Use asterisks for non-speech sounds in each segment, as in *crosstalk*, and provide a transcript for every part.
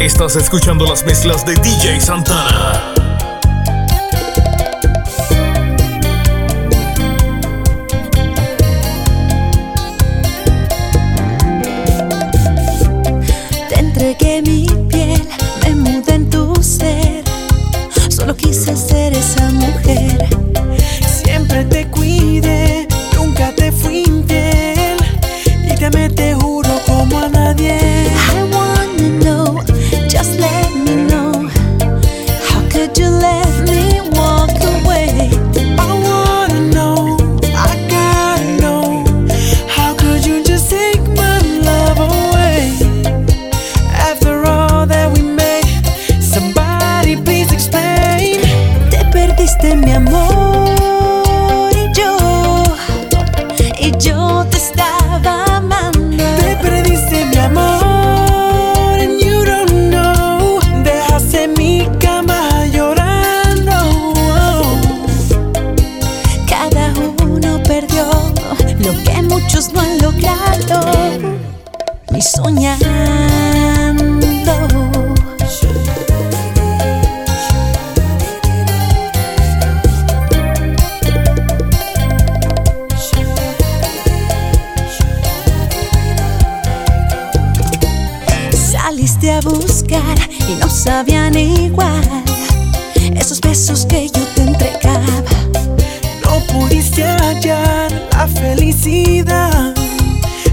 Estás escuchando las mezclas de DJ Santana.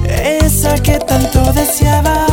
esa que tanto deseaba.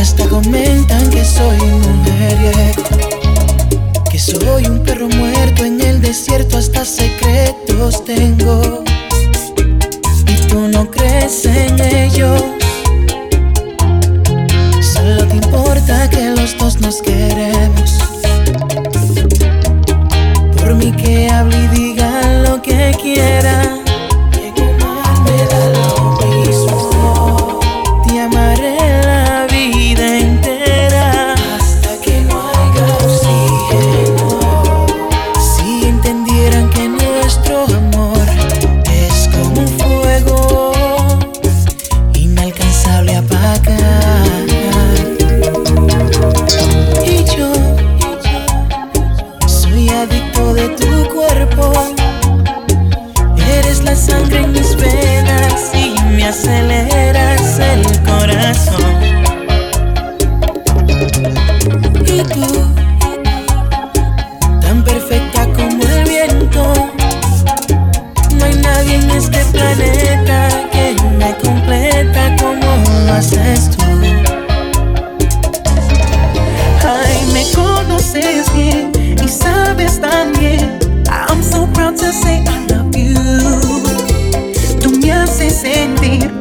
Hasta comentan que soy mujeriego. Que soy un perro muerto en el desierto, hasta secretos tengo. Y tú no crees en ellos. Solo te importa que los dos nos queremos. Por mí que hable y diga lo que quiera. Y yo soy adicto de tu cuerpo. Eres la sangre en mis venas y me aceleras el corazón. Y tú, tan perfecta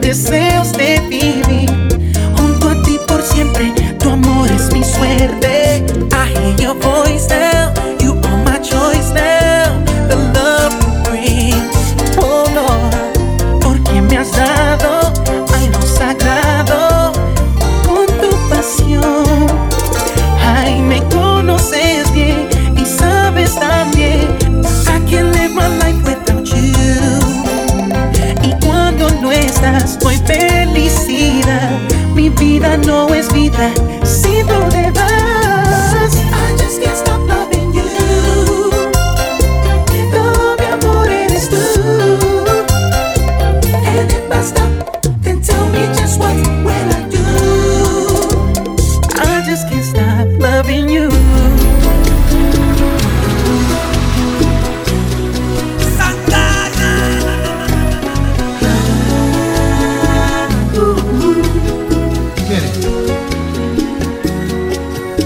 this feels. This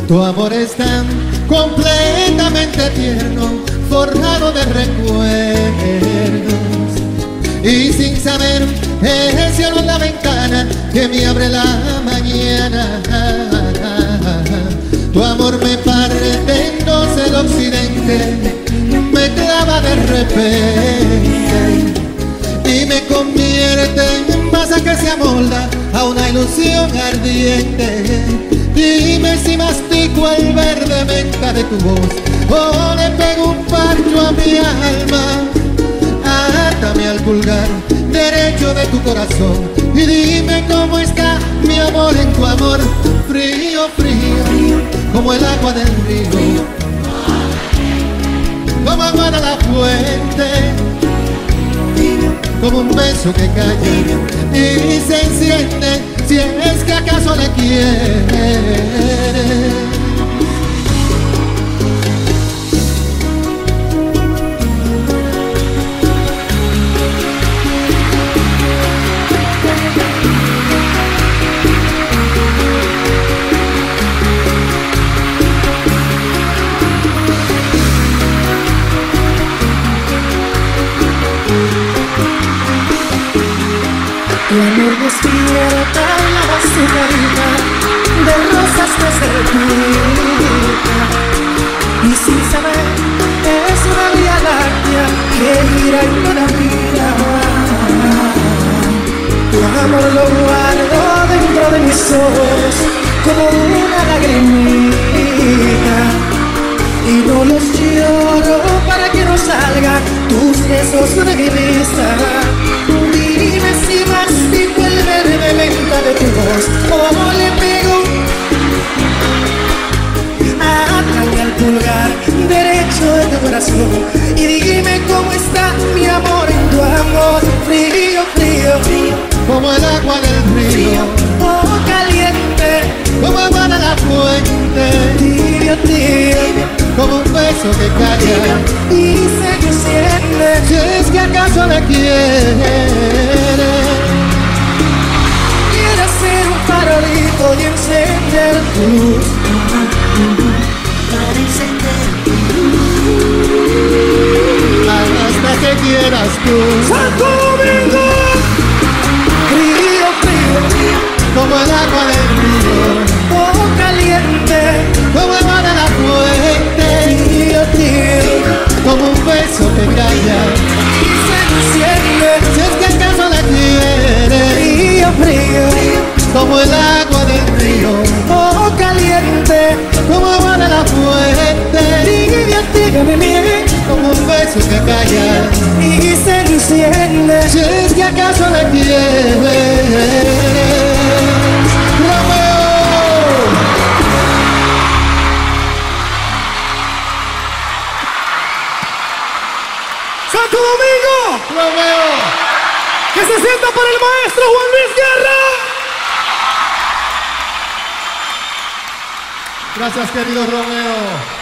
Tu amor es tan completamente tierno, forrado de recuerdos. Y sin saber, el cielo es la ventana que me abre la mañana. Tu amor me parte en dos el occidente, me clava de repente y me convierte en masa que se amolda a una ilusión ardiente. Dime si mastico el verde menta de tu voz o le pego un parcho a mi alma. Átame al pulgar derecho de tu corazón y dime cómo está mi amor en tu amor. Frío, frío, como el agua del río, como agua de la fuente como un beso que calla y se enciende si es que acaso le quiere. *laughs* Y sin saber, es una vía láctea que gira en toda vida. Tu amor lo guardo dentro de mis ojos como una lagrimita. Y no los lloro para que no salgan tus besos de mi. Dime si mastico el verde menta de tu voz o como el agua del río, Oh, caliente, como agua de la fuente, tibio, tibio como un beso que calla. Y se que siente Si es que acaso le quiere. Quiero ser un farolito y encender tú. Para encender hasta que quieras tú. Como el agua del río, oh caliente, como agua de la fuente, tibia, tibia, mi miel, como un beso que calla. y se enciende. Si es que acaso la quieres. Santo Domingo, Romeo. que se sienta por el maestro Juan Luis Guerra. Gracias, querido Romeo.